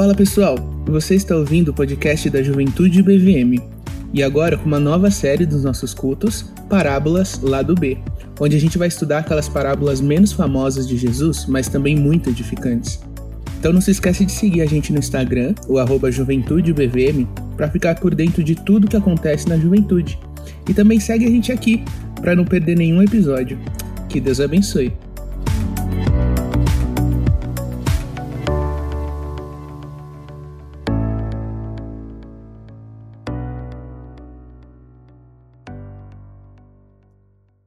Fala pessoal, você está ouvindo o podcast da Juventude BVM e agora com uma nova série dos nossos cultos, Parábolas Lado B, onde a gente vai estudar aquelas parábolas menos famosas de Jesus, mas também muito edificantes. Então não se esquece de seguir a gente no Instagram, o arroba JuventudeBVM, para ficar por dentro de tudo que acontece na juventude. E também segue a gente aqui, para não perder nenhum episódio. Que Deus abençoe.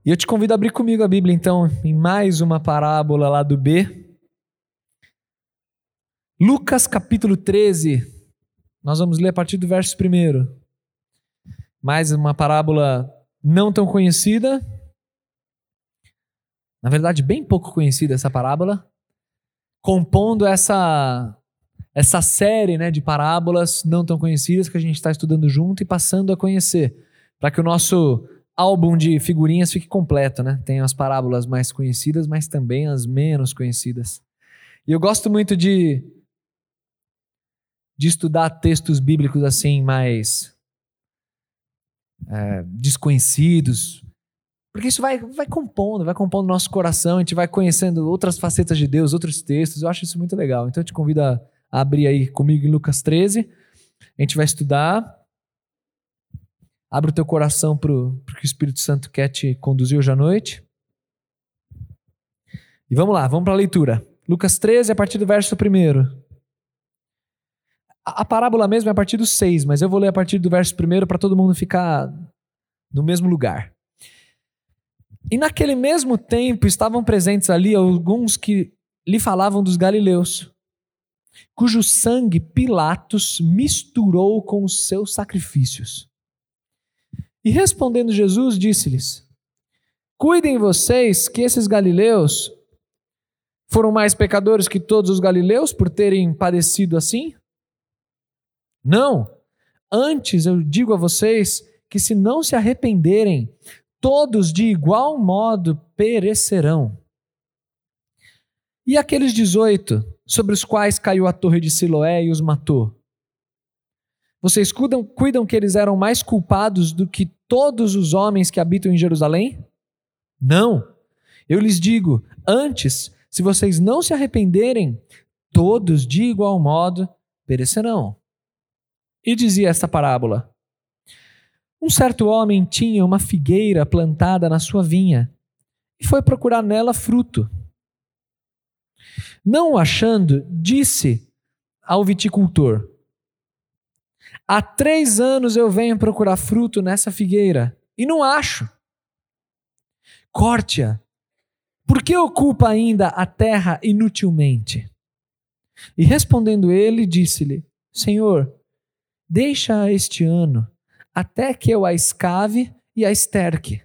E eu te convido a abrir comigo a Bíblia, então, em mais uma parábola lá do B. Lucas capítulo 13. Nós vamos ler a partir do verso 1. Mais uma parábola não tão conhecida. Na verdade, bem pouco conhecida essa parábola. Compondo essa essa série né, de parábolas não tão conhecidas que a gente está estudando junto e passando a conhecer. Para que o nosso álbum de figurinhas fique completo, né? Tem as parábolas mais conhecidas, mas também as menos conhecidas. E eu gosto muito de de estudar textos bíblicos assim mais é, desconhecidos, porque isso vai, vai compondo, vai compondo nosso coração, a gente vai conhecendo outras facetas de Deus, outros textos, eu acho isso muito legal. Então eu te convido a, a abrir aí comigo em Lucas 13, a gente vai estudar Abre o teu coração para o que o Espírito Santo quer te conduzir hoje à noite. E vamos lá, vamos para a leitura. Lucas 13, a partir do verso 1. A, a parábola mesmo é a partir do 6, mas eu vou ler a partir do verso 1 para todo mundo ficar no mesmo lugar. E naquele mesmo tempo estavam presentes ali alguns que lhe falavam dos galileus, cujo sangue Pilatos misturou com os seus sacrifícios. E respondendo Jesus, disse-lhes: Cuidem vocês que esses galileus foram mais pecadores que todos os galileus por terem padecido assim? Não. Antes eu digo a vocês que se não se arrependerem, todos de igual modo perecerão. E aqueles dezoito, sobre os quais caiu a torre de Siloé e os matou? Vocês cuidam, cuidam que eles eram mais culpados do que todos os homens que habitam em Jerusalém? Não. Eu lhes digo: antes, se vocês não se arrependerem, todos de igual modo perecerão. E dizia esta parábola: Um certo homem tinha uma figueira plantada na sua vinha e foi procurar nela fruto. Não o achando, disse ao viticultor: Há três anos eu venho procurar fruto nessa figueira e não acho. Corte-a. Por que ocupa ainda a terra inutilmente? E respondendo ele, disse-lhe: Senhor, deixa este ano, até que eu a escave e a esterque.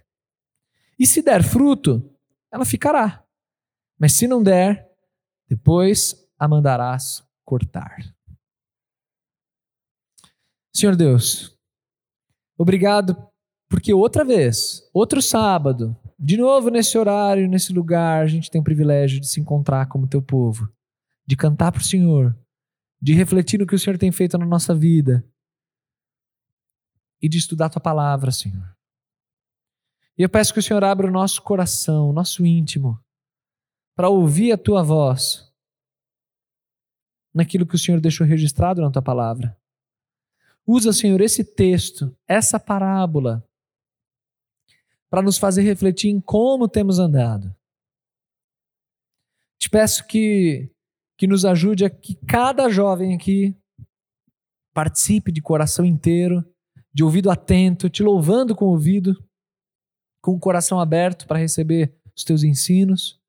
E se der fruto, ela ficará. Mas se não der, depois a mandarás cortar. Senhor Deus, obrigado porque outra vez, outro sábado, de novo nesse horário, nesse lugar, a gente tem o privilégio de se encontrar como teu povo, de cantar para o Senhor, de refletir no que o Senhor tem feito na nossa vida e de estudar a tua palavra, Senhor. E eu peço que o Senhor abra o nosso coração, o nosso íntimo, para ouvir a tua voz naquilo que o Senhor deixou registrado na tua palavra. Usa, Senhor, esse texto, essa parábola, para nos fazer refletir em como temos andado. Te peço que, que nos ajude a que cada jovem aqui participe de coração inteiro, de ouvido atento, te louvando com o ouvido, com o coração aberto para receber os teus ensinos.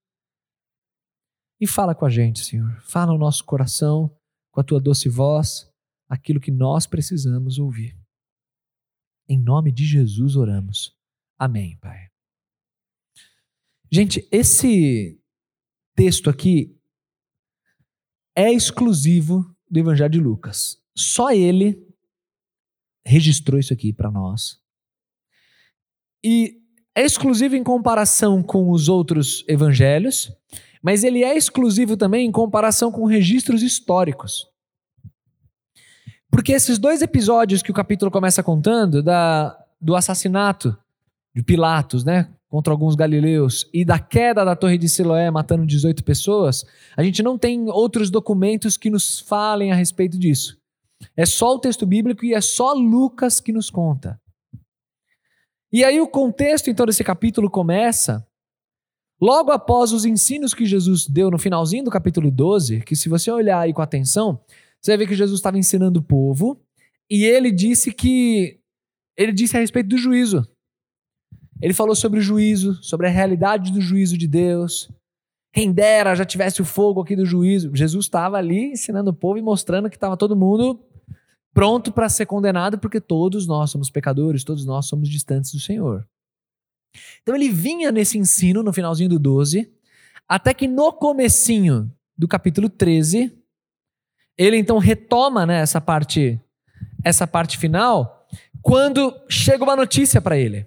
E fala com a gente, Senhor. Fala no nosso coração, com a tua doce voz aquilo que nós precisamos ouvir. Em nome de Jesus oramos. Amém, Pai. Gente, esse texto aqui é exclusivo do Evangelho de Lucas. Só ele registrou isso aqui para nós. E é exclusivo em comparação com os outros evangelhos, mas ele é exclusivo também em comparação com registros históricos. Porque esses dois episódios que o capítulo começa contando, da, do assassinato de Pilatos, né, contra alguns galileus, e da queda da Torre de Siloé matando 18 pessoas, a gente não tem outros documentos que nos falem a respeito disso. É só o texto bíblico e é só Lucas que nos conta. E aí o contexto então desse capítulo começa logo após os ensinos que Jesus deu no finalzinho do capítulo 12, que se você olhar aí com atenção, você ver que Jesus estava ensinando o povo e ele disse que ele disse a respeito do juízo. Ele falou sobre o juízo, sobre a realidade do juízo de Deus. Quem dera já tivesse o fogo aqui do juízo. Jesus estava ali ensinando o povo e mostrando que estava todo mundo pronto para ser condenado, porque todos nós somos pecadores, todos nós somos distantes do Senhor. Então ele vinha nesse ensino no finalzinho do 12, até que no comecinho do capítulo 13, ele então retoma né, essa parte essa parte final, quando chega uma notícia para ele.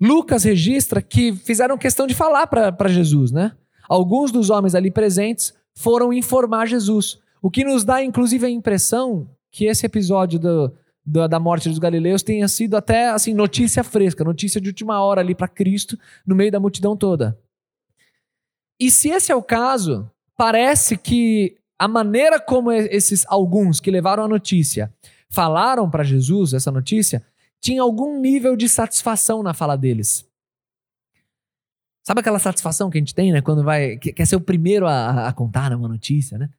Lucas registra que fizeram questão de falar para Jesus, né? Alguns dos homens ali presentes foram informar Jesus, o que nos dá inclusive a impressão que esse episódio do, do, da morte dos galileus tenha sido até assim notícia fresca, notícia de última hora ali para Cristo no meio da multidão toda. E se esse é o caso, parece que a maneira como esses alguns que levaram a notícia falaram para Jesus essa notícia tinha algum nível de satisfação na fala deles. Sabe aquela satisfação que a gente tem, né? Quando vai. Quer ser o primeiro a, a contar né, uma notícia, né?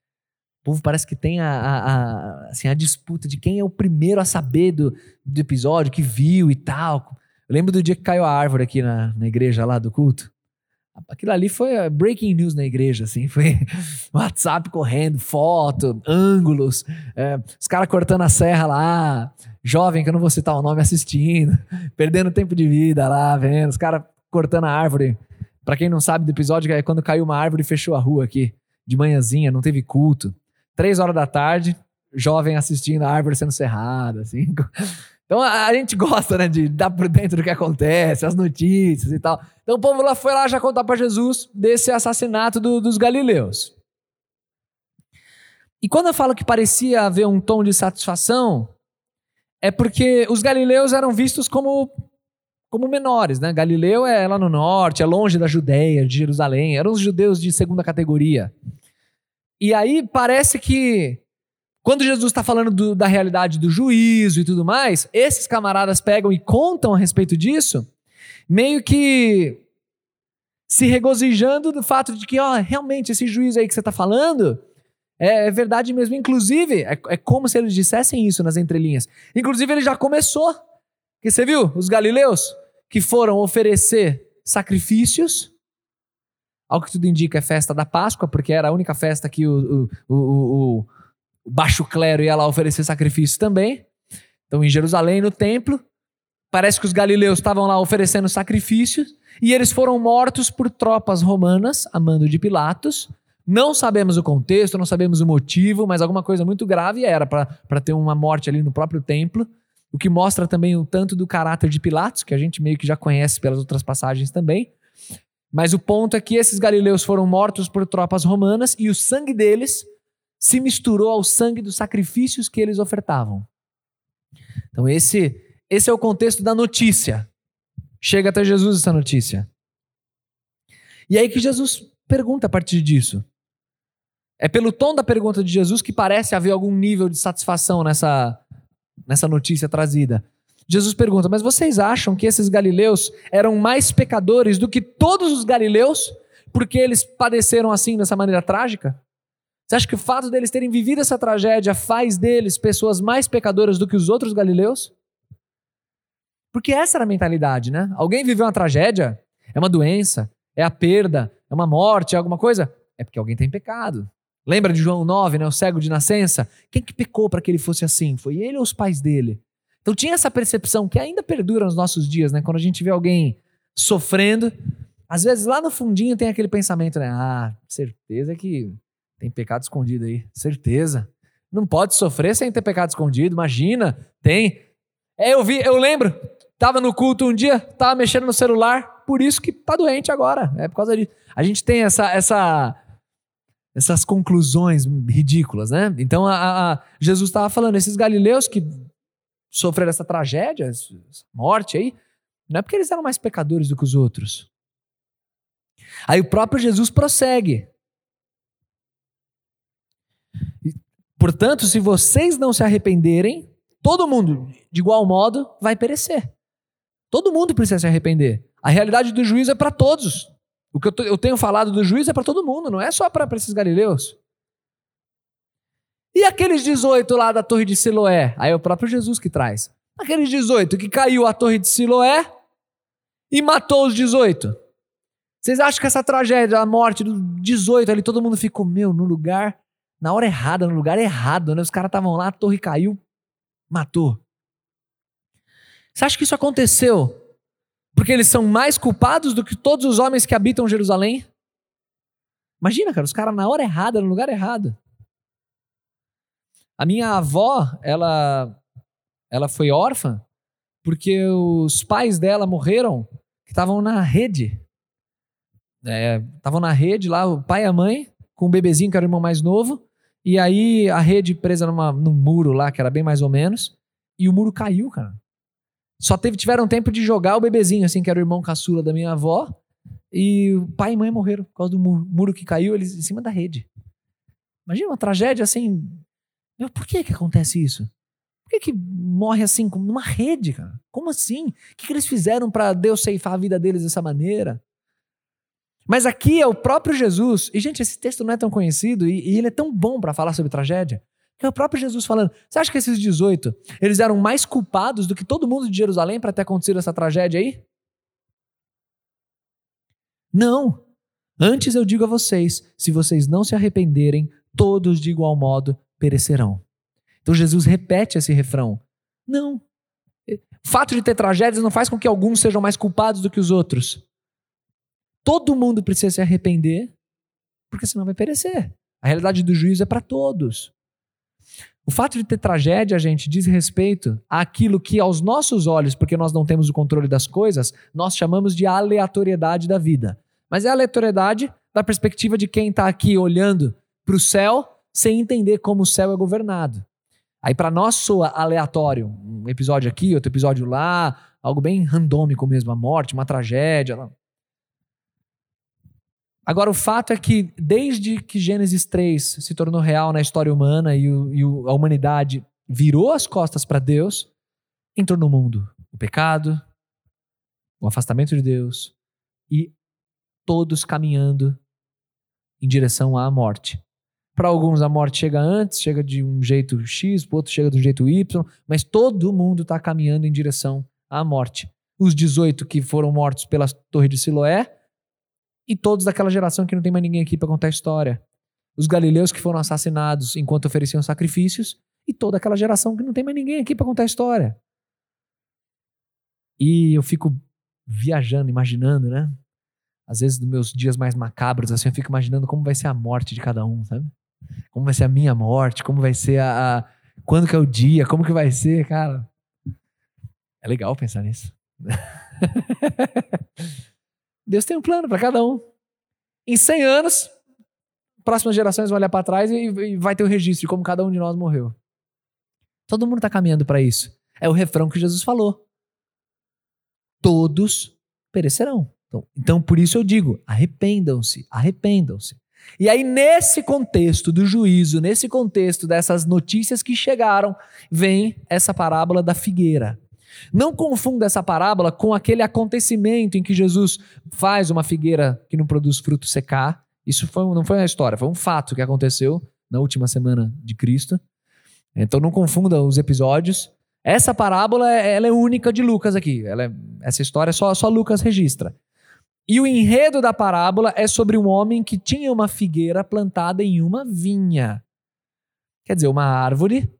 povo parece que tem a, a, a, assim, a disputa de quem é o primeiro a saber do, do episódio, que viu e tal. Eu lembro do dia que caiu a árvore aqui na, na igreja lá do culto. Aquilo ali foi uh, breaking news na igreja, assim, foi WhatsApp correndo, foto, ângulos, é, os caras cortando a serra lá, jovem, que eu não vou citar o nome, assistindo, perdendo tempo de vida lá, vendo, os caras cortando a árvore. Para quem não sabe do episódio, é quando caiu uma árvore e fechou a rua aqui, de manhãzinha, não teve culto. Três horas da tarde, jovem assistindo a árvore sendo serrada, assim. Então a, a gente gosta, né, de dar por dentro do que acontece, as notícias e tal. Então o povo lá foi lá já contar para Jesus desse assassinato do, dos galileus. E quando eu falo que parecia haver um tom de satisfação, é porque os galileus eram vistos como como menores, né? Galileu é lá no norte, é longe da Judéia, de Jerusalém, eram os judeus de segunda categoria. E aí parece que quando Jesus está falando do, da realidade do juízo e tudo mais, esses camaradas pegam e contam a respeito disso, meio que se regozijando do fato de que, ó, realmente esse juízo aí que você está falando é, é, verdade mesmo. Inclusive, é, é, como se eles dissessem isso nas entrelinhas. Inclusive, ele já começou. Que você viu? Os galileus que foram oferecer sacrifícios ao que tudo indica, é festa da Páscoa, porque era a única festa que o, o, o, o baixo clero ia lá oferecer sacrifício também. Então, em Jerusalém, no templo, parece que os galileus estavam lá oferecendo sacrifícios e eles foram mortos por tropas romanas, a mando de Pilatos. Não sabemos o contexto, não sabemos o motivo, mas alguma coisa muito grave era para ter uma morte ali no próprio templo. O que mostra também o tanto do caráter de Pilatos, que a gente meio que já conhece pelas outras passagens também. Mas o ponto é que esses galileus foram mortos por tropas romanas e o sangue deles se misturou ao sangue dos sacrifícios que eles ofertavam. Então esse esse é o contexto da notícia. Chega até Jesus essa notícia. E aí que Jesus pergunta a partir disso. É pelo tom da pergunta de Jesus que parece haver algum nível de satisfação nessa, nessa notícia trazida. Jesus pergunta: Mas vocês acham que esses galileus eram mais pecadores do que todos os galileus, porque eles padeceram assim dessa maneira trágica? Você acha que o fato deles terem vivido essa tragédia faz deles pessoas mais pecadoras do que os outros galileus? Porque essa era a mentalidade, né? Alguém viveu uma tragédia, é uma doença, é a perda, é uma morte, é alguma coisa, é porque alguém tem pecado. Lembra de João 9, né, o cego de nascença? Quem que pecou para que ele fosse assim? Foi ele ou os pais dele? Então tinha essa percepção que ainda perdura nos nossos dias, né? Quando a gente vê alguém sofrendo, às vezes lá no fundinho tem aquele pensamento, né? Ah, certeza que tem pecado escondido aí, certeza. Não pode sofrer sem ter pecado escondido, imagina, tem. É, eu vi, eu lembro, tava no culto um dia, tava mexendo no celular, por isso que tá doente agora, é por causa disso. A gente tem essa essa essas conclusões ridículas, né? Então a, a Jesus estava falando, esses galileus que sofreram essa tragédia, essa morte aí, não é porque eles eram mais pecadores do que os outros. Aí o próprio Jesus prossegue. Portanto, se vocês não se arrependerem, todo mundo, de igual modo, vai perecer. Todo mundo precisa se arrepender. A realidade do juízo é para todos. O que eu, tenho falado do juízo é para todo mundo, não é só para esses galileus. E aqueles 18 lá da torre de Siloé? Aí é o próprio Jesus que traz. Aqueles 18 que caiu a torre de Siloé e matou os 18. Vocês acham que essa tragédia, a morte dos 18 ali, todo mundo ficou, meu, no lugar, na hora errada, no lugar errado, né? Os caras estavam lá, a torre caiu, matou. Você acha que isso aconteceu porque eles são mais culpados do que todos os homens que habitam Jerusalém? Imagina, cara, os caras na hora errada, no lugar errado. A minha avó, ela, ela foi órfã porque os pais dela morreram que estavam na rede. Estavam é, na rede lá, o pai e a mãe, com o bebezinho que era o irmão mais novo. E aí a rede presa numa, num muro lá, que era bem mais ou menos. E o muro caiu, cara. Só teve, tiveram tempo de jogar o bebezinho, assim, que era o irmão caçula da minha avó. E o pai e mãe morreram por causa do muro, muro que caiu, eles em cima da rede. Imagina uma tragédia assim. Meu, por que que acontece isso? Por que que morre assim, numa rede, cara? Como assim? O que, que eles fizeram para Deus ceifar a vida deles dessa maneira? Mas aqui é o próprio Jesus. E, gente, esse texto não é tão conhecido e, e ele é tão bom para falar sobre tragédia. É o próprio Jesus falando. Você acha que esses 18, eles eram mais culpados do que todo mundo de Jerusalém para ter acontecido essa tragédia aí? Não. Antes eu digo a vocês: se vocês não se arrependerem, todos de igual modo perecerão. Então Jesus repete esse refrão. Não. O fato de ter tragédias não faz com que alguns sejam mais culpados do que os outros. Todo mundo precisa se arrepender, porque senão vai perecer. A realidade do juízo é para todos. O fato de ter tragédia, gente, diz respeito àquilo que aos nossos olhos, porque nós não temos o controle das coisas, nós chamamos de aleatoriedade da vida. Mas é aleatoriedade da perspectiva de quem está aqui olhando para o céu sem entender como o céu é governado. Aí para nós soa aleatório, um episódio aqui, outro episódio lá, algo bem randômico mesmo, a morte, uma tragédia. Agora, o fato é que, desde que Gênesis 3 se tornou real na história humana e, o, e a humanidade virou as costas para Deus, entrou no mundo o pecado, o afastamento de Deus e todos caminhando em direção à morte. Para alguns a morte chega antes, chega de um jeito X, para outros chega de um jeito Y, mas todo mundo está caminhando em direção à morte. Os 18 que foram mortos pela Torre de Siloé e todos daquela geração que não tem mais ninguém aqui para contar a história. Os galileus que foram assassinados enquanto ofereciam sacrifícios e toda aquela geração que não tem mais ninguém aqui para contar a história. E eu fico viajando, imaginando, né? Às vezes, nos meus dias mais macabros, assim, eu fico imaginando como vai ser a morte de cada um, sabe? Como vai ser a minha morte, como vai ser a, a quando que é o dia, como que vai ser, cara. É legal pensar nisso. Deus tem um plano para cada um. Em 100 anos, próximas gerações vão olhar para trás e, e, vai ter o registro de como cada um de nós morreu. Todo mundo está caminhando para isso. É o refrão que Jesus falou. Todos perecerão. Então, então, por isso eu digo: arrependam-se, arrependam-se. E aí, nesse contexto do juízo, nesse contexto dessas notícias que chegaram, vem essa parábola da figueira. Não confunda essa parábola com aquele acontecimento em que Jesus faz uma figueira que não produz fruto secar. Isso foi, não foi uma história, foi um fato que aconteceu na última semana de Cristo. Então não confunda os episódios. Essa parábola ela é única de Lucas aqui. É, essa história só, só Lucas registra. E o enredo da parábola é sobre um homem que tinha uma figueira plantada em uma vinha. Quer dizer, uma árvore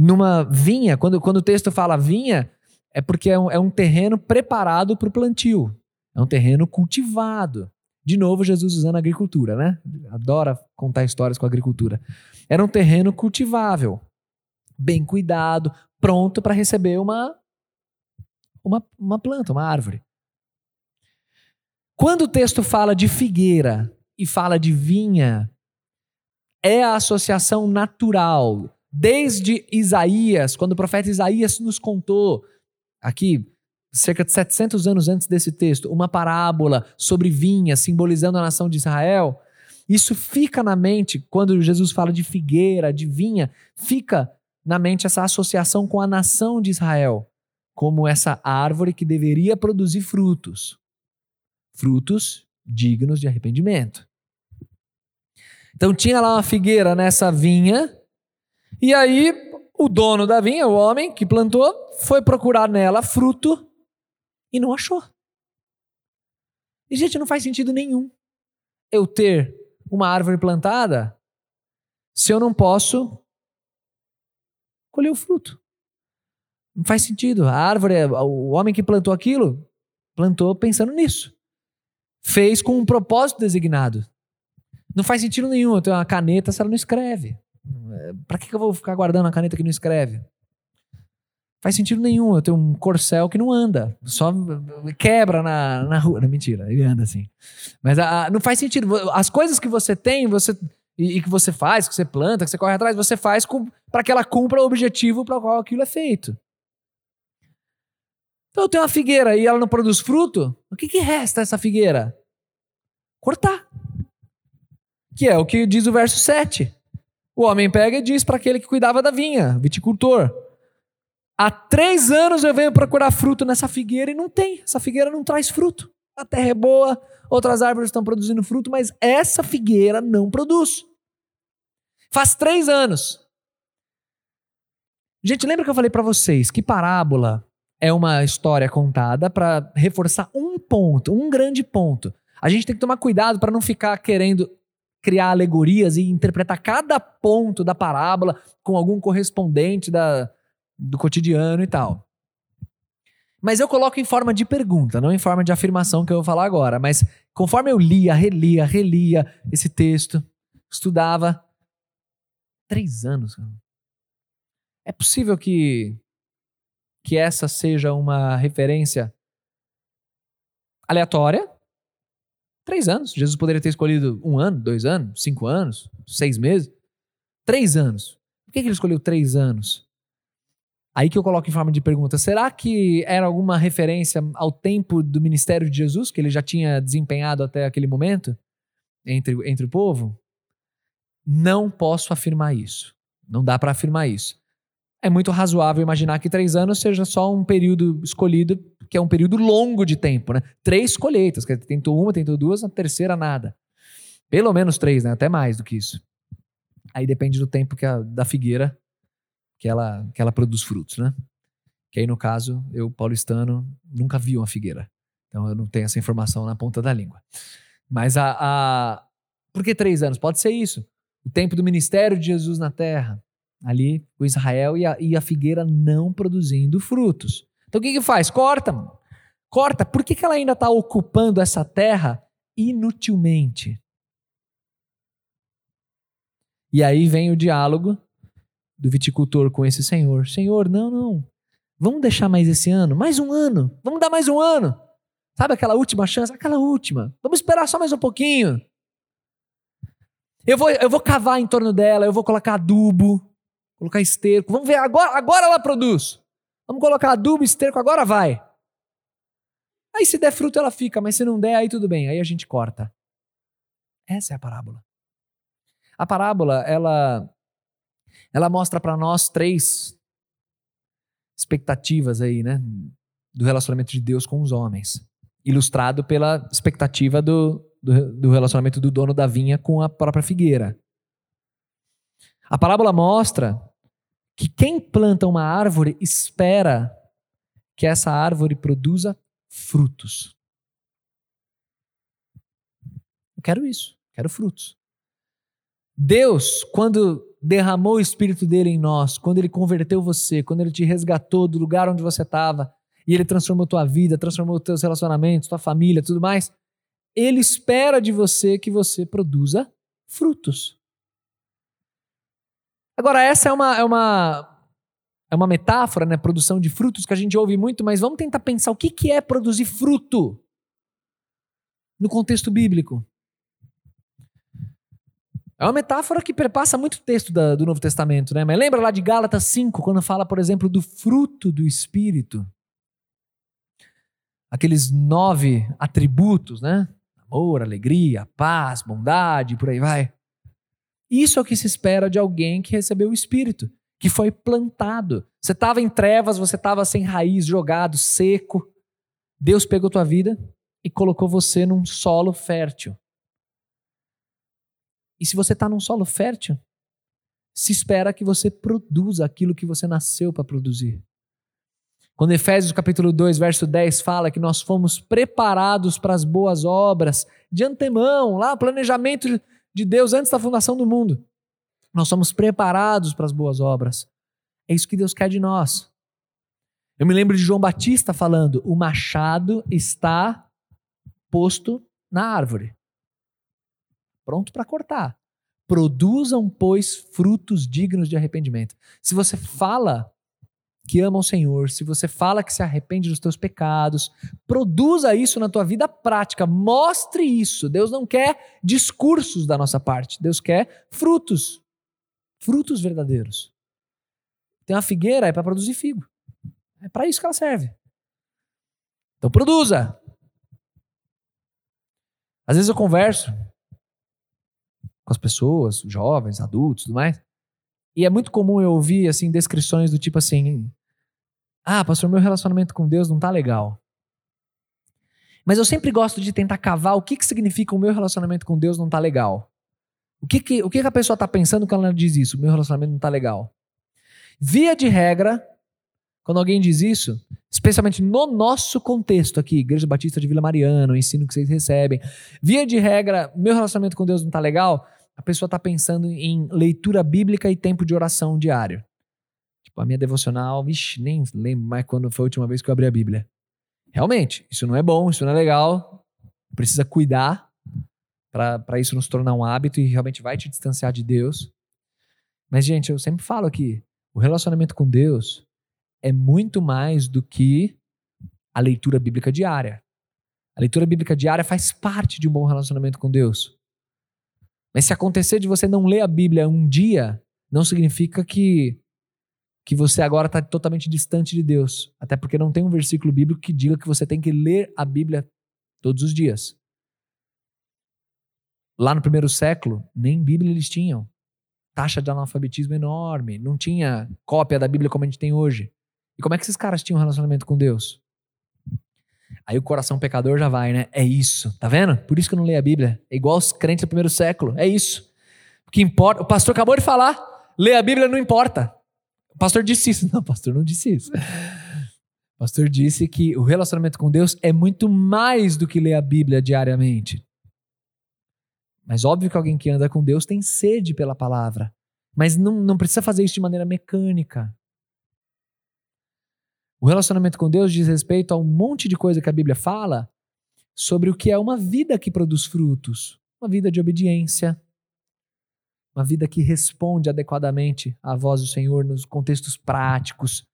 numa vinha, quando, quando o texto fala vinha, é porque é um, é um terreno preparado para o plantio. É um terreno cultivado. De novo, Jesus usando a agricultura, né? Adora contar histórias com a agricultura. Era um terreno cultivável, bem cuidado, pronto para receber uma, uma, uma planta, uma árvore. Quando o texto fala de figueira e fala de vinha, é a associação natural. Desde Isaías, quando o profeta Isaías nos contou, aqui, cerca de 700 anos antes desse texto, uma parábola sobre vinha, simbolizando a nação de Israel. Isso fica na mente quando Jesus fala de figueira, de vinha, fica na mente essa associação com a nação de Israel, como essa árvore que deveria produzir frutos. Frutos dignos de arrependimento. Então tinha lá uma figueira nessa vinha, e aí o dono da vinha, o homem que plantou, foi procurar nela fruto e não achou. E, gente, não faz sentido nenhum eu ter uma árvore plantada se eu não posso colher o fruto. Não faz sentido. A árvore, o homem que plantou aquilo, plantou pensando nisso. Fez com um propósito designado. Não faz sentido nenhum eu ter uma caneta se ela não escreve. Para que eu vou ficar guardando uma caneta que não escreve? Faz sentido nenhum eu ter um corcel que não anda, só quebra na, na rua. Não, mentira, ele anda assim. Mas a, a, não faz sentido. As coisas que você tem você e, e, que você faz, que você planta, que você corre atrás, você faz para que ela cumpra o objetivo para o qual aquilo é feito. Então eu tenho uma figueira e ela não produz fruto, o que, que resta essa figueira? Cortar. Que é o que diz o verso 7. O homem pega e diz para aquele que cuidava da vinha, viticultor: Há três anos eu venho procurar fruto nessa figueira e não tem. Essa figueira não traz fruto. A terra é boa, outras árvores estão produzindo fruto, mas essa figueira não produz. Faz três anos. Gente, lembra que eu falei para vocês que parábola é uma história contada para reforçar um ponto, um grande ponto. A gente tem que tomar cuidado para não ficar querendo criar alegorias e interpretar cada ponto da parábola com algum correspondente da, do cotidiano e tal. Mas eu coloco em forma de pergunta, não em forma de afirmação que eu vou falar agora. Mas conforme eu lia, relia, relia esse texto, estudava. Três anos. É possível que, que essa seja uma referência aleatória? Três anos. Jesus poderia ter escolhido um ano, dois anos, cinco anos, seis meses. Três anos. Por que ele escolheu três anos? Aí que eu coloco em forma de pergunta: será que era alguma referência ao tempo do ministério de Jesus, que ele já tinha desempenhado até aquele momento entre, entre o povo? Não posso afirmar isso. Não dá para afirmar isso. É muito razoável imaginar que três anos seja só um período escolhido que é um período longo de tempo, né? Três colheitas, que tentou uma, tentou duas, na terceira nada. Pelo menos três, né? Até mais do que isso. Aí depende do tempo que a, da figueira que ela, que ela produz frutos, né? Que aí, no caso, eu, paulistano, nunca vi uma figueira. Então eu não tenho essa informação na ponta da língua. Mas a. a... Por que três anos? Pode ser isso. O tempo do ministério de Jesus na terra. Ali, o Israel e a, e a figueira não produzindo frutos. Então o que, que faz? Corta, mano. Corta. Por que, que ela ainda está ocupando essa terra inutilmente? E aí vem o diálogo do viticultor com esse senhor: Senhor, não, não. Vamos deixar mais esse ano? Mais um ano? Vamos dar mais um ano? Sabe aquela última chance? Aquela última. Vamos esperar só mais um pouquinho. Eu vou, eu vou cavar em torno dela, eu vou colocar adubo, colocar esterco. Vamos ver, agora, agora ela produz. Vamos colocar adubo, esterco, agora vai. Aí se der fruto ela fica, mas se não der, aí tudo bem. Aí a gente corta. Essa é a parábola. A parábola, ela ela mostra para nós três expectativas aí, né, do relacionamento de Deus com os homens, ilustrado pela expectativa do, do, do relacionamento do dono da vinha com a própria figueira. A parábola mostra que quem planta uma árvore espera que essa árvore produza frutos. Eu quero isso, quero frutos. Deus, quando derramou o Espírito dele em nós, quando ele converteu você, quando ele te resgatou do lugar onde você estava, e ele transformou tua vida, transformou teus relacionamentos, tua família, tudo mais, ele espera de você que você produza frutos. Agora, essa é uma, é uma, é uma metáfora, né? Produção de frutos que a gente ouve muito, mas vamos tentar pensar o que, que é produzir fruto no contexto bíblico. É uma metáfora que perpassa muito texto da, do Novo Testamento, né? Mas lembra lá de Gálatas 5, quando fala, por exemplo, do fruto do Espírito? Aqueles nove atributos, né? Amor, alegria, paz, bondade, por aí vai. Isso é o que se espera de alguém que recebeu o Espírito, que foi plantado. Você estava em trevas, você estava sem raiz, jogado, seco. Deus pegou tua vida e colocou você num solo fértil. E se você está num solo fértil, se espera que você produza aquilo que você nasceu para produzir. Quando Efésios capítulo 2, verso 10 fala que nós fomos preparados para as boas obras de antemão, lá planejamento de Deus antes da fundação do mundo. Nós somos preparados para as boas obras. É isso que Deus quer de nós. Eu me lembro de João Batista falando: "O machado está posto na árvore pronto para cortar. Produzam, pois, frutos dignos de arrependimento. Se você fala que ama o Senhor, se você fala que se arrepende dos teus pecados, produza isso na tua vida prática, mostre isso. Deus não quer discursos da nossa parte, Deus quer frutos, frutos verdadeiros. Tem uma figueira, é para produzir figo. É para isso que ela serve. Então produza. Às vezes eu converso com as pessoas, jovens, adultos, tudo mais. E é muito comum eu ouvir assim descrições do tipo assim: "Ah, pastor, meu relacionamento com Deus não tá legal". Mas eu sempre gosto de tentar cavar o que que significa o meu relacionamento com Deus não tá legal. O que que, o que, que a pessoa tá pensando quando ela diz isso? O meu relacionamento não tá legal. Via de regra, quando alguém diz isso, especialmente no nosso contexto aqui, Igreja Batista de Vila Mariana, o ensino que vocês recebem, via de regra, meu relacionamento com Deus não tá legal, a pessoa está pensando em leitura bíblica e tempo de oração diário. A minha devocional, vixi, nem lembro mais quando foi a última vez que eu abri a Bíblia. Realmente, isso não é bom, isso não é legal. Precisa cuidar para isso nos tornar um hábito e realmente vai te distanciar de Deus. Mas, gente, eu sempre falo aqui: o relacionamento com Deus é muito mais do que a leitura bíblica diária. A leitura bíblica diária faz parte de um bom relacionamento com Deus. Mas se acontecer de você não ler a Bíblia um dia, não significa que que você agora está totalmente distante de Deus. Até porque não tem um versículo bíblico que diga que você tem que ler a Bíblia todos os dias. Lá no primeiro século, nem Bíblia eles tinham. Taxa de analfabetismo enorme. Não tinha cópia da Bíblia como a gente tem hoje. E como é que esses caras tinham um relacionamento com Deus? Aí o coração pecador já vai, né? É isso, tá vendo? Por isso que eu não leio a Bíblia. É igual os crentes do primeiro século. É isso. O que importa. O pastor acabou de falar. Ler a Bíblia não importa. O pastor disse isso. Não, o pastor não disse isso. O pastor disse que o relacionamento com Deus é muito mais do que ler a Bíblia diariamente. Mas óbvio que alguém que anda com Deus tem sede pela palavra. Mas não, não precisa fazer isso de maneira mecânica. O relacionamento com Deus diz respeito a um monte de coisa que a Bíblia fala sobre o que é uma vida que produz frutos, uma vida de obediência, uma vida que responde adequadamente à voz do Senhor nos contextos práticos,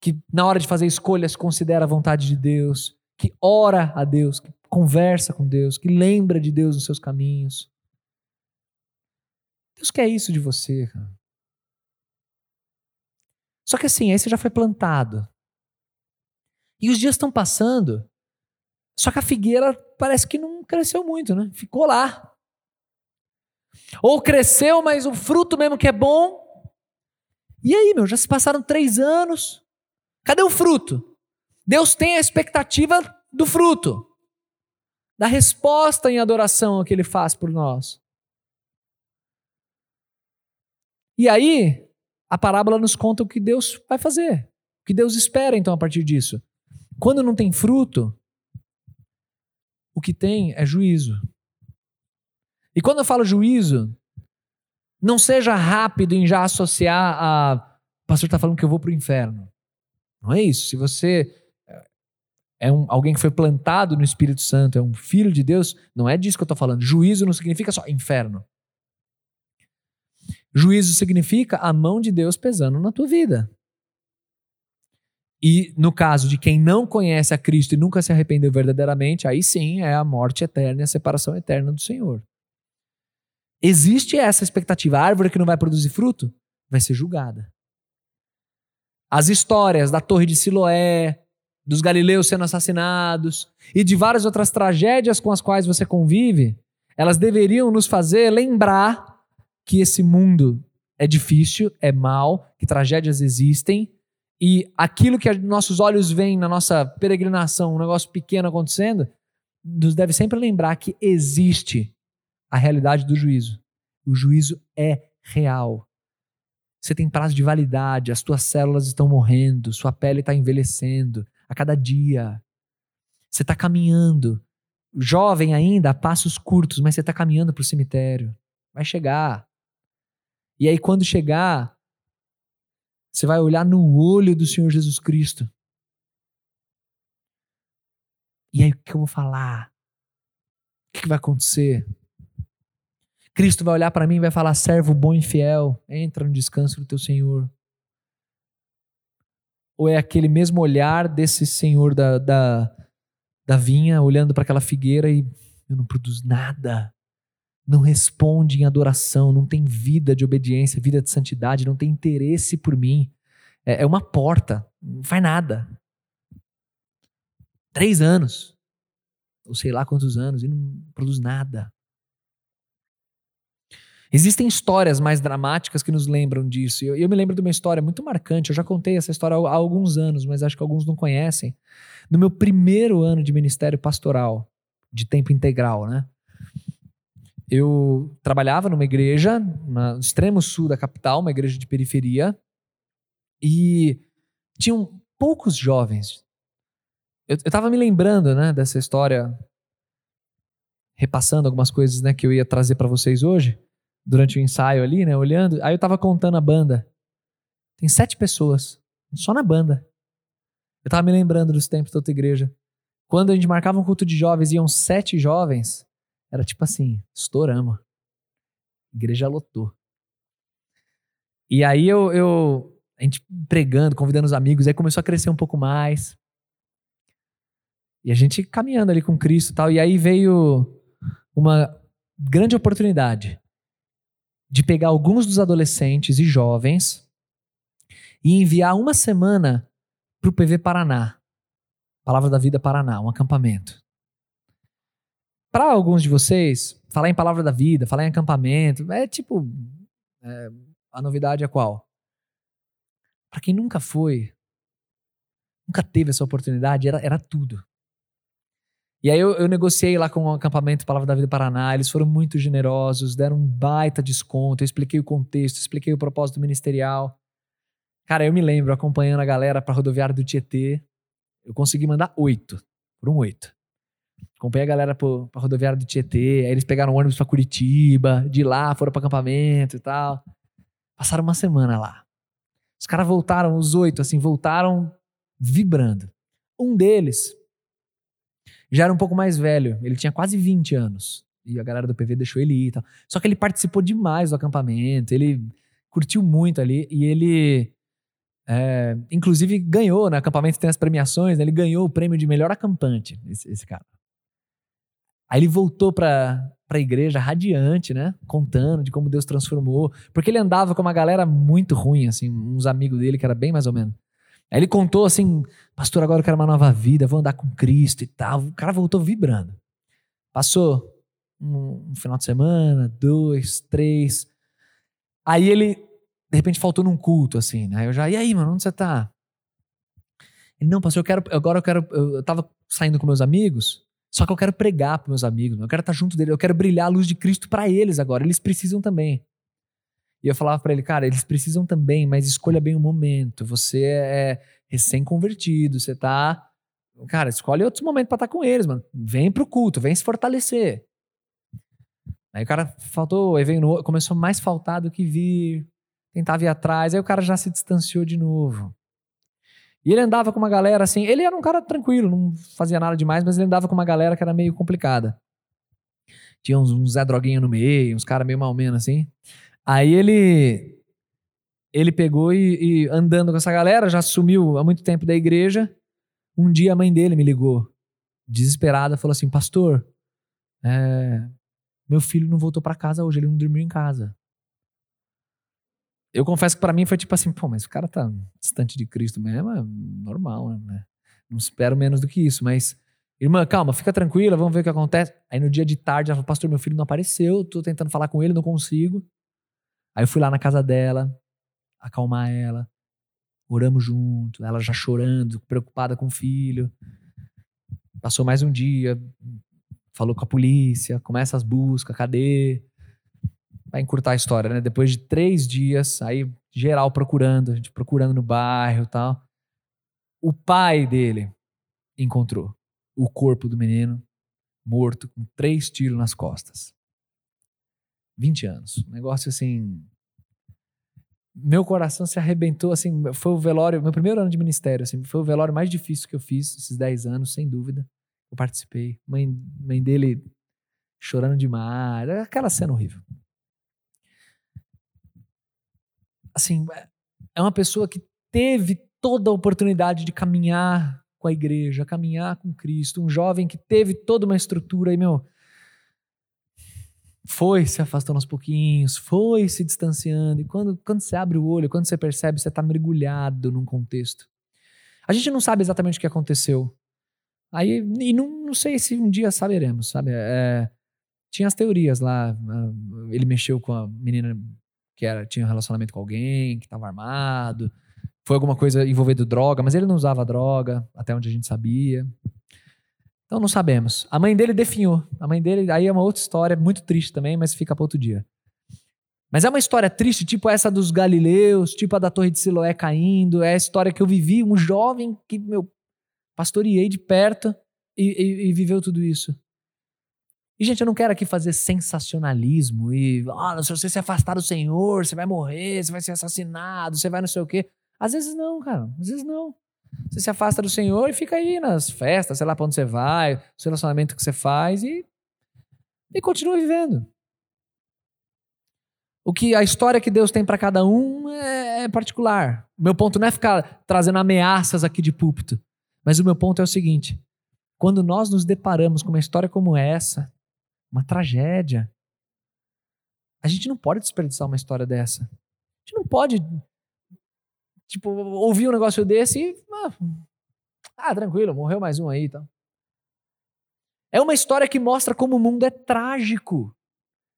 que na hora de fazer escolhas considera a vontade de Deus, que ora a Deus, que conversa com Deus, que lembra de Deus nos seus caminhos. Deus quer isso de você. Só que assim, aí você já foi plantado. E os dias estão passando, só que a figueira parece que não cresceu muito, né? Ficou lá. Ou cresceu, mas o fruto mesmo que é bom. E aí, meu, já se passaram três anos. Cadê o fruto? Deus tem a expectativa do fruto, da resposta em adoração que Ele faz por nós. E aí, a parábola nos conta o que Deus vai fazer, o que Deus espera então a partir disso. Quando não tem fruto, o que tem é juízo. E quando eu falo juízo, não seja rápido em já associar a. O pastor está falando que eu vou para o inferno. Não é isso. Se você é um, alguém que foi plantado no Espírito Santo, é um filho de Deus, não é disso que eu estou falando. Juízo não significa só inferno. Juízo significa a mão de Deus pesando na tua vida. E no caso de quem não conhece a Cristo e nunca se arrependeu verdadeiramente, aí sim é a morte eterna e a separação eterna do Senhor. Existe essa expectativa. A árvore que não vai produzir fruto vai ser julgada. As histórias da Torre de Siloé, dos galileus sendo assassinados e de várias outras tragédias com as quais você convive, elas deveriam nos fazer lembrar que esse mundo é difícil, é mal, que tragédias existem e aquilo que nossos olhos veem na nossa peregrinação, um negócio pequeno acontecendo, nos deve sempre lembrar que existe a realidade do juízo. O juízo é real. Você tem prazo de validade, as tuas células estão morrendo, sua pele está envelhecendo a cada dia. Você está caminhando, jovem ainda, a passos curtos, mas você está caminhando para o cemitério. Vai chegar. E aí, quando chegar, você vai olhar no olho do Senhor Jesus Cristo. E aí, o que eu vou falar? O que vai acontecer? Cristo vai olhar para mim e vai falar: servo bom e fiel, entra no descanso do teu Senhor. Ou é aquele mesmo olhar desse Senhor da, da, da vinha, olhando para aquela figueira e eu não produzo nada. Não responde em adoração, não tem vida de obediência, vida de santidade, não tem interesse por mim. É, é uma porta, não faz nada. Três anos, ou sei lá quantos anos, e não produz nada. Existem histórias mais dramáticas que nos lembram disso. Eu, eu, me lembro de uma história muito marcante. Eu já contei essa história há, há alguns anos, mas acho que alguns não conhecem. No meu primeiro ano de ministério pastoral, de tempo integral, né? Eu trabalhava numa igreja no extremo sul da capital, uma igreja de periferia, e tinham poucos jovens. Eu estava me lembrando, né, dessa história, repassando algumas coisas, né, que eu ia trazer para vocês hoje durante o ensaio ali, né, olhando. Aí eu tava contando a banda. Tem sete pessoas, só na banda. Eu tava me lembrando dos tempos da outra igreja. Quando a gente marcava um culto de jovens, iam sete jovens, era tipo assim, estouramos. Igreja lotou. E aí eu, eu, a gente pregando, convidando os amigos, aí começou a crescer um pouco mais. E a gente caminhando ali com Cristo e tal. E aí veio uma grande oportunidade de pegar alguns dos adolescentes e jovens e enviar uma semana para o PV Paraná, Palavra da Vida Paraná, um acampamento. Para alguns de vocês, falar em Palavra da Vida, falar em acampamento, é tipo. É, a novidade é qual? Para quem nunca foi, nunca teve essa oportunidade, era, era tudo. E aí eu, eu, negociei lá com o acampamento Palavra da Vida Paraná, eles foram muito generosos, deram um baita desconto, eu expliquei o contexto, expliquei o propósito ministerial. Cara, eu me lembro acompanhando a galera para rodoviária do Tietê, eu consegui mandar oito, por um oito. Acompanhei a galera para rodoviária do Tietê, aí eles pegaram um ônibus para Curitiba, de lá foram para acampamento e tal. Passaram uma semana lá. Os caras voltaram, os oito, assim, voltaram vibrando. Um deles já era um pouco mais velho, ele tinha quase 20 anos. E a galera do PV deixou ele ir e tal. Só que ele participou demais do acampamento, ele curtiu muito ali e ele. É, inclusive ganhou, no né? acampamento tem as premiações, né? ele ganhou o prêmio de melhor acampante, esse, esse cara. Aí ele voltou pra, pra igreja radiante, né? Contando de como Deus transformou. Porque ele andava com uma galera muito ruim, assim, uns amigos dele que era bem mais ou menos. Aí ele contou assim: Pastor, agora eu quero uma nova vida, vou andar com Cristo e tal. O cara voltou vibrando. Passou um, um final de semana, dois, três. Aí ele, de repente, faltou num culto, assim, né? Eu já, e aí, mano, onde você tá? Ele, não, pastor, eu quero, agora eu quero, eu tava saindo com meus amigos, só que eu quero pregar para meus amigos, eu quero estar junto deles, eu quero brilhar a luz de Cristo para eles agora, eles precisam também. E eu falava para ele, cara, eles precisam também, mas escolha bem o momento. Você é recém-convertido, você tá. Cara, escolhe outros momentos para estar tá com eles, mano. Vem pro culto, vem se fortalecer. Aí o cara faltou, veio começou mais faltar do que vir, tentava ir atrás, aí o cara já se distanciou de novo. E ele andava com uma galera assim, ele era um cara tranquilo, não fazia nada demais, mas ele andava com uma galera que era meio complicada. Tinha uns, uns Zé Droguinha no meio, uns caras meio mal menos assim. Aí ele ele pegou e, e, andando com essa galera, já sumiu há muito tempo da igreja. Um dia a mãe dele me ligou, desesperada, falou assim: Pastor, é, Meu filho não voltou para casa hoje, ele não dormiu em casa. Eu confesso que para mim foi tipo assim, pô, mas o cara tá distante de Cristo mesmo, é normal, né? Não espero menos do que isso, mas irmã, calma, fica tranquila, vamos ver o que acontece. Aí no dia de tarde ela falou, pastor, meu filho não apareceu, tô tentando falar com ele, não consigo. Aí eu fui lá na casa dela, acalmar ela, oramos junto, ela já chorando, preocupada com o filho. Passou mais um dia, falou com a polícia, começa as buscas, cadê? Vai encurtar a história, né? Depois de três dias, aí geral procurando, a gente procurando no bairro e tal. O pai dele encontrou o corpo do menino morto com três tiros nas costas. 20 anos. Um negócio assim. Meu coração se arrebentou, assim, foi o velório, meu primeiro ano de ministério, assim, foi o velório mais difícil que eu fiz, esses 10 anos, sem dúvida. Eu participei. Mãe, mãe dele chorando demais, aquela cena horrível. assim, é uma pessoa que teve toda a oportunidade de caminhar com a igreja, caminhar com Cristo, um jovem que teve toda uma estrutura e, meu, foi se afastando aos pouquinhos, foi se distanciando, e quando, quando você abre o olho, quando você percebe, você está mergulhado num contexto. A gente não sabe exatamente o que aconteceu. Aí, e não, não sei se um dia saberemos, sabe? É, tinha as teorias lá. Ele mexeu com a menina que era, tinha um relacionamento com alguém, que estava armado. Foi alguma coisa envolvendo droga, mas ele não usava droga, até onde a gente sabia. Então não sabemos. A mãe dele definhou. A mãe dele, aí é uma outra história, muito triste também, mas fica para outro dia. Mas é uma história triste, tipo essa dos Galileus, tipo a da Torre de Siloé caindo. É a história que eu vivi, um jovem que, meu, pastoreei de perto e, e, e viveu tudo isso. E, gente, eu não quero aqui fazer sensacionalismo e, ah, se você se afastar do Senhor, você vai morrer, você vai ser assassinado, você vai não sei o quê. Às vezes não, cara. Às vezes não. Você se afasta do Senhor e fica aí nas festas, sei lá pra onde você vai, o relacionamento que você faz e, e continua vivendo. O que a história que Deus tem para cada um é, é particular. Meu ponto não é ficar trazendo ameaças aqui de púlpito, mas o meu ponto é o seguinte: quando nós nos deparamos com uma história como essa, uma tragédia. A gente não pode desperdiçar uma história dessa. A gente não pode, tipo, ouvir um negócio desse e. Ah, ah tranquilo, morreu mais um aí e então. É uma história que mostra como o mundo é trágico.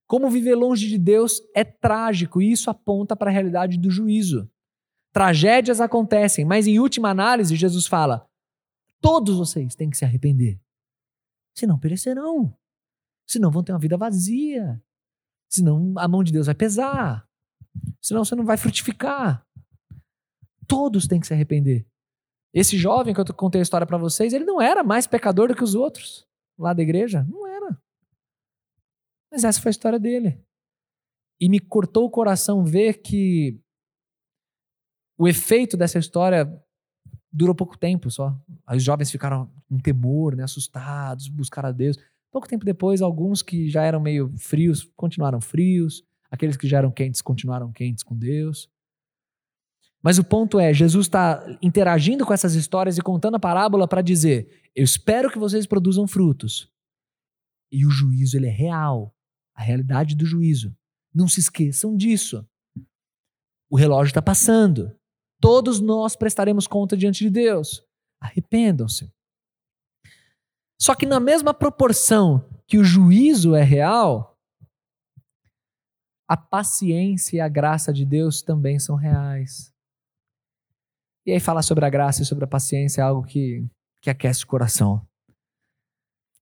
Como viver longe de Deus é trágico e isso aponta para a realidade do juízo. Tragédias acontecem, mas em última análise, Jesus fala: todos vocês têm que se arrepender, senão perecerão. Senão vão ter uma vida vazia. Senão a mão de Deus vai pesar. Senão você não vai frutificar. Todos têm que se arrepender. Esse jovem que eu contei a história para vocês, ele não era mais pecador do que os outros lá da igreja. Não era. Mas essa foi a história dele. E me cortou o coração ver que o efeito dessa história durou pouco tempo só. Os jovens ficaram com temor, né, assustados, buscaram a Deus. Pouco tempo depois, alguns que já eram meio frios continuaram frios, aqueles que já eram quentes continuaram quentes com Deus. Mas o ponto é, Jesus está interagindo com essas histórias e contando a parábola para dizer: eu espero que vocês produzam frutos. E o juízo ele é real, a realidade do juízo. Não se esqueçam disso. O relógio está passando. Todos nós prestaremos conta diante de Deus. Arrependam-se. Só que na mesma proporção que o juízo é real, a paciência e a graça de Deus também são reais. E aí falar sobre a graça e sobre a paciência é algo que, que aquece o coração.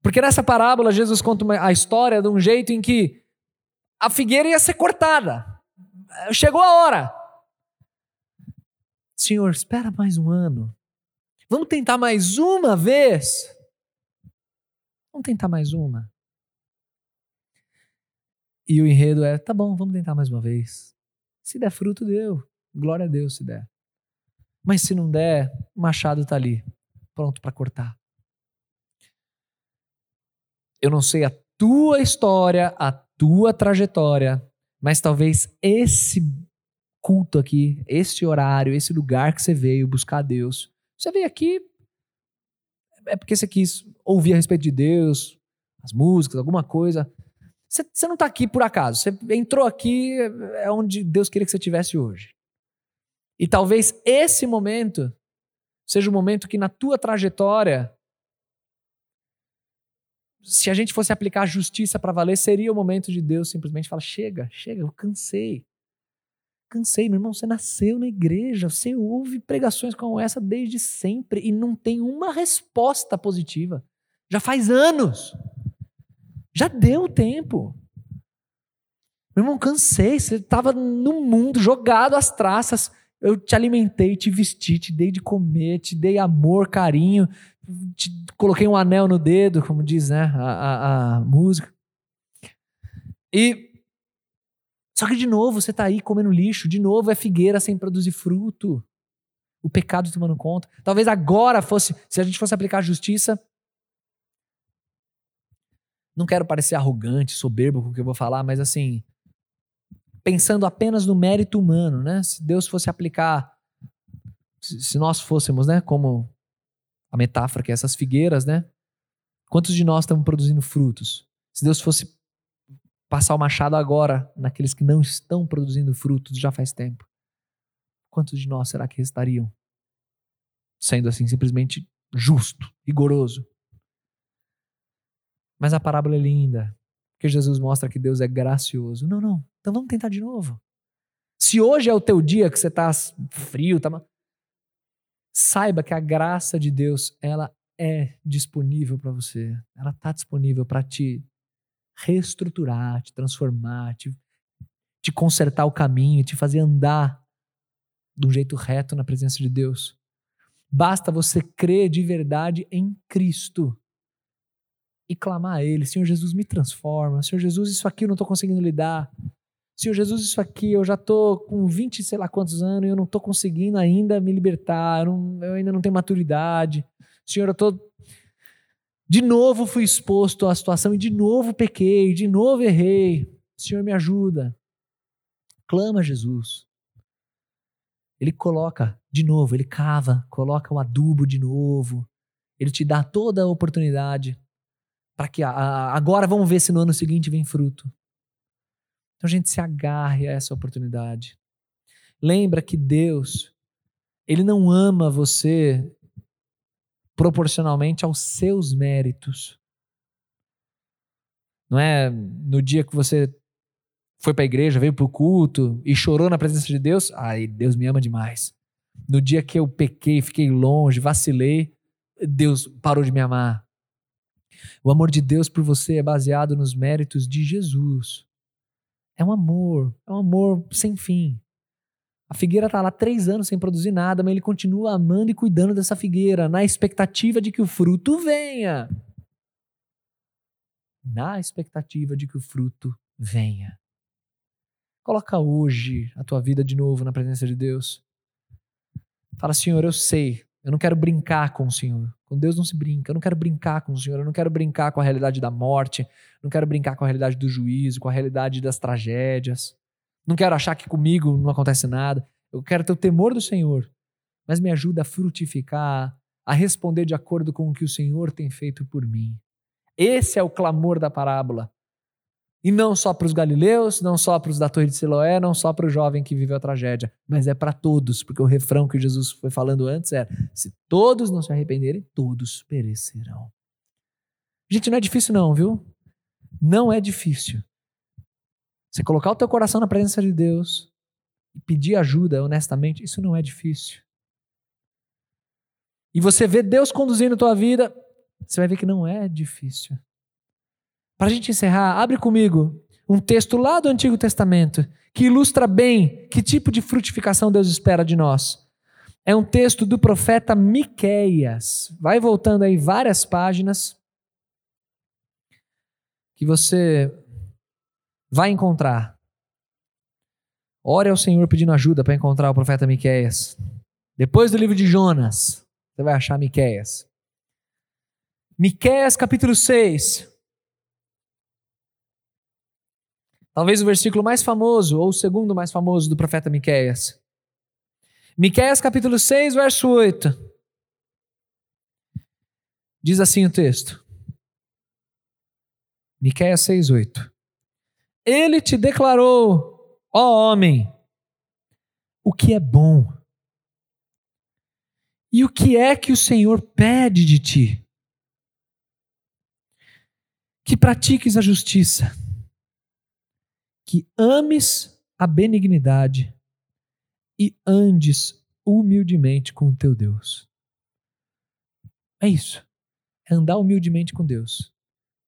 Porque nessa parábola Jesus conta uma, a história de um jeito em que a figueira ia ser cortada. Chegou a hora. Senhor, espera mais um ano. Vamos tentar mais uma vez. Vamos tentar mais uma. E o enredo é: tá bom, vamos tentar mais uma vez. Se der fruto, deu. Glória a Deus se der. Mas se não der, o machado está ali, pronto para cortar. Eu não sei a tua história, a tua trajetória, mas talvez esse culto aqui, esse horário, esse lugar que você veio buscar Deus, você veio aqui é porque você quis ouvir a respeito de Deus, as músicas, alguma coisa. Você, você não está aqui por acaso. Você entrou aqui, é onde Deus queria que você estivesse hoje. E talvez esse momento seja o momento que na tua trajetória, se a gente fosse aplicar a justiça para valer, seria o momento de Deus simplesmente falar: chega, chega, eu cansei. Cansei, meu irmão. Você nasceu na igreja, você ouve pregações como essa desde sempre e não tem uma resposta positiva. Já faz anos. Já deu tempo. Meu irmão, cansei. Você estava no mundo, jogado às traças. Eu te alimentei, te vesti, te dei de comer, te dei amor, carinho, te coloquei um anel no dedo, como diz né, a, a, a música. E só que de novo você está aí comendo lixo, de novo é figueira sem produzir fruto. O pecado tomando conta. Talvez agora fosse, se a gente fosse aplicar a justiça, não quero parecer arrogante, soberbo com o que eu vou falar, mas assim, pensando apenas no mérito humano, né? Se Deus fosse aplicar, se nós fôssemos, né, como a metáfora que é essas figueiras, né? Quantos de nós estamos produzindo frutos? Se Deus fosse passar o machado agora naqueles que não estão produzindo frutos já faz tempo, quantos de nós será que restariam? Sendo assim simplesmente justo, rigoroso. Mas a parábola é linda, porque Jesus mostra que Deus é gracioso. Não, não. Então vamos tentar de novo. Se hoje é o teu dia que você está frio, tá... saiba que a graça de Deus ela é disponível para você. Ela está disponível para te reestruturar, te transformar, te, te consertar o caminho, te fazer andar de um jeito reto na presença de Deus. Basta você crer de verdade em Cristo e clamar a Ele: Senhor Jesus, me transforma. Senhor Jesus, isso aqui eu não estou conseguindo lidar. Senhor Jesus, isso aqui eu já estou com 20, sei lá quantos anos eu não estou conseguindo ainda me libertar. Eu, não, eu, ainda não tenho maturidade. Senhor, eu estou. De novo fui exposto à situação e de novo pequei, de novo errei. Senhor, me ajuda. Clama a Jesus. Ele coloca de novo, ele cava, coloca o adubo de novo. Ele te dá toda a oportunidade para que agora vamos ver se no ano seguinte vem fruto. Então a gente se agarre a essa oportunidade. Lembra que Deus, Ele não ama você proporcionalmente aos seus méritos. Não é no dia que você foi para a igreja, veio para o culto e chorou na presença de Deus, ai, Deus me ama demais. No dia que eu pequei, fiquei longe, vacilei, Deus parou de me amar. O amor de Deus por você é baseado nos méritos de Jesus. É um amor, é um amor sem fim. A figueira está lá três anos sem produzir nada, mas ele continua amando e cuidando dessa figueira, na expectativa de que o fruto venha. Na expectativa de que o fruto venha. Coloca hoje a tua vida de novo na presença de Deus. Fala, Senhor, eu sei eu não quero brincar com o Senhor. Com Deus não se brinca. Eu não quero brincar com o Senhor. Eu não quero brincar com a realidade da morte. Não quero brincar com a realidade do juízo, com a realidade das tragédias. Não quero achar que comigo não acontece nada. Eu quero ter o temor do Senhor. Mas me ajuda a frutificar, a responder de acordo com o que o Senhor tem feito por mim. Esse é o clamor da parábola. E não só para os galileus, não só para os da Torre de Siloé, não só para o jovem que viveu a tragédia, mas é para todos, porque o refrão que Jesus foi falando antes era: se todos não se arrependerem, todos perecerão. Gente, não é difícil não, viu? Não é difícil. Você colocar o teu coração na presença de Deus e pedir ajuda honestamente, isso não é difícil. E você vê Deus conduzindo a tua vida, você vai ver que não é difícil. Para a gente encerrar, abre comigo um texto lá do Antigo Testamento que ilustra bem que tipo de frutificação Deus espera de nós. É um texto do profeta Miqueias. Vai voltando aí várias páginas que você vai encontrar. Ore ao Senhor pedindo ajuda para encontrar o profeta Miqueias. Depois do livro de Jonas, você vai achar Miqueias. Miqueias capítulo 6. Talvez o versículo mais famoso, ou o segundo mais famoso do profeta Miqueias. Miqueias capítulo 6, verso 8. Diz assim o texto. Miqueias 6, 8. Ele te declarou, ó homem, o que é bom. E o que é que o Senhor pede de ti? Que pratiques a justiça, que ames a benignidade e andes humildemente com o teu Deus. É isso. É andar humildemente com Deus.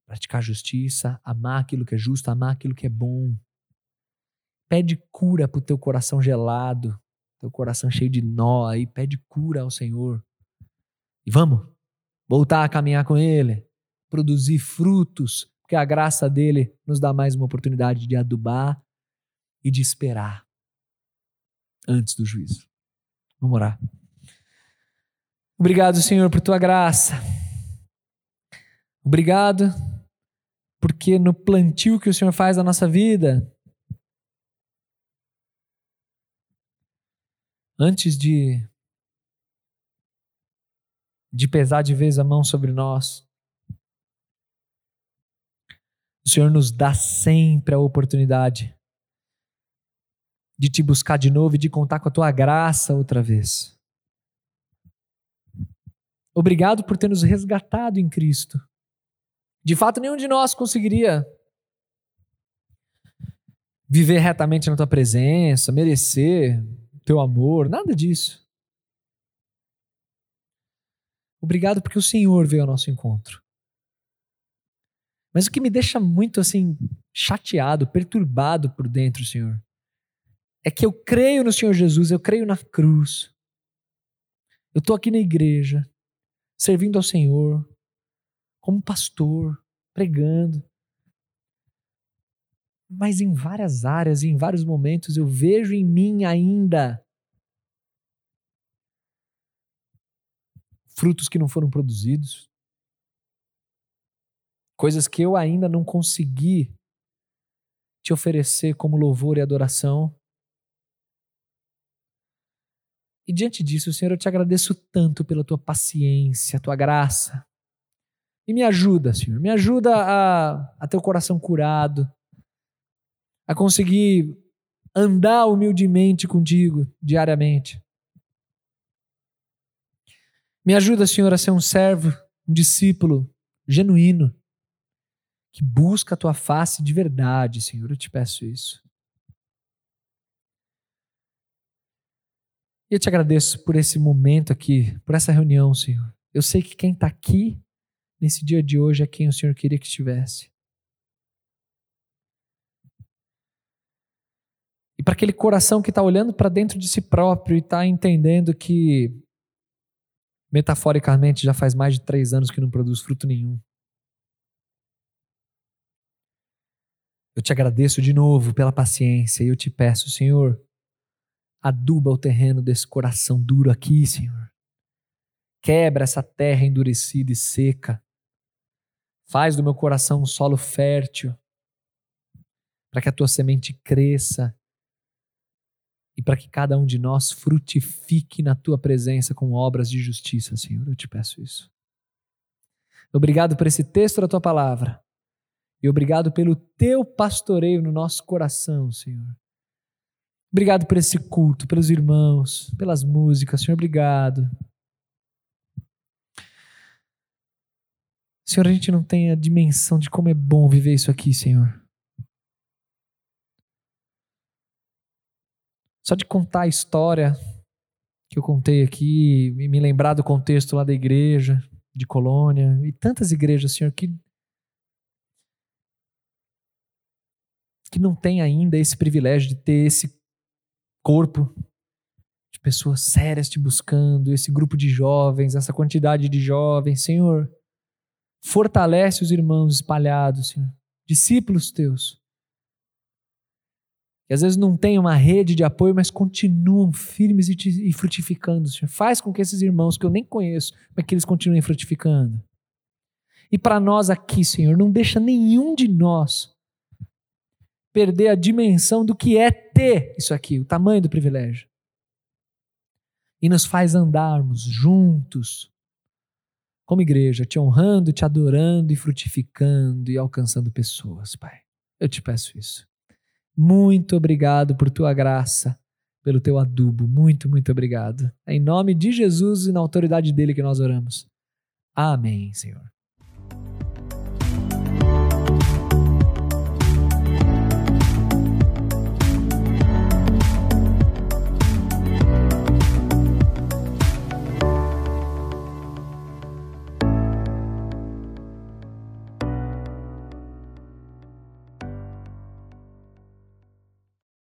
Praticar justiça, amar aquilo que é justo, amar aquilo que é bom. Pede cura pro teu coração gelado, teu coração cheio de nó aí, pede cura ao Senhor. E vamos voltar a caminhar com Ele, produzir frutos, porque a graça dele nos dá mais uma oportunidade de adubar e de esperar antes do juízo. Vamos orar. Obrigado, Senhor, por tua graça. Obrigado porque no plantio que o Senhor faz na nossa vida, antes de de pesar de vez a mão sobre nós, o Senhor nos dá sempre a oportunidade de te buscar de novo e de contar com a tua graça outra vez. Obrigado por ter nos resgatado em Cristo. De fato, nenhum de nós conseguiria viver retamente na tua presença, merecer teu amor, nada disso. Obrigado porque o Senhor veio ao nosso encontro. Mas o que me deixa muito assim chateado, perturbado por dentro, Senhor, é que eu creio no Senhor Jesus, eu creio na cruz. Eu estou aqui na igreja, servindo ao Senhor, como pastor, pregando. Mas em várias áreas e em vários momentos eu vejo em mim ainda frutos que não foram produzidos, coisas que eu ainda não consegui te oferecer como louvor e adoração. E diante disso, Senhor, eu te agradeço tanto pela tua paciência, tua graça. E me ajuda, Senhor, me ajuda a, a ter o coração curado, a conseguir andar humildemente contigo diariamente. Me ajuda, Senhor, a ser um servo, um discípulo genuíno, que busca a tua face de verdade, Senhor. Eu te peço isso. E eu te agradeço por esse momento aqui, por essa reunião, Senhor. Eu sei que quem está aqui nesse dia de hoje é quem o Senhor queria que estivesse. E para aquele coração que está olhando para dentro de si próprio e está entendendo que, metaforicamente, já faz mais de três anos que não produz fruto nenhum. Eu te agradeço de novo pela paciência e eu te peço, Senhor, Aduba o terreno desse coração duro aqui, Senhor. Quebra essa terra endurecida e seca. Faz do meu coração um solo fértil, para que a tua semente cresça e para que cada um de nós frutifique na tua presença com obras de justiça, Senhor. Eu te peço isso. Obrigado por esse texto da tua palavra. E obrigado pelo teu pastoreio no nosso coração, Senhor. Obrigado por esse culto, pelos irmãos, pelas músicas, Senhor, obrigado. Senhor, a gente não tem a dimensão de como é bom viver isso aqui, Senhor. Só de contar a história que eu contei aqui, me lembrar do contexto lá da igreja, de Colônia, e tantas igrejas, Senhor, que que não tem ainda esse privilégio de ter esse corpo de pessoas sérias te buscando, esse grupo de jovens, essa quantidade de jovens, Senhor, fortalece os irmãos espalhados, Senhor, discípulos teus, que às vezes não têm uma rede de apoio, mas continuam firmes e, e frutificando, Senhor. Faz com que esses irmãos que eu nem conheço, mas que eles continuem frutificando. E para nós aqui, Senhor, não deixa nenhum de nós perder a dimensão do que é ter isso aqui, o tamanho do privilégio. E nos faz andarmos juntos, como igreja, te honrando, te adorando e frutificando e alcançando pessoas, Pai. Eu te peço isso. Muito obrigado por tua graça, pelo teu adubo. Muito, muito obrigado. É em nome de Jesus e na autoridade dele que nós oramos. Amém, Senhor.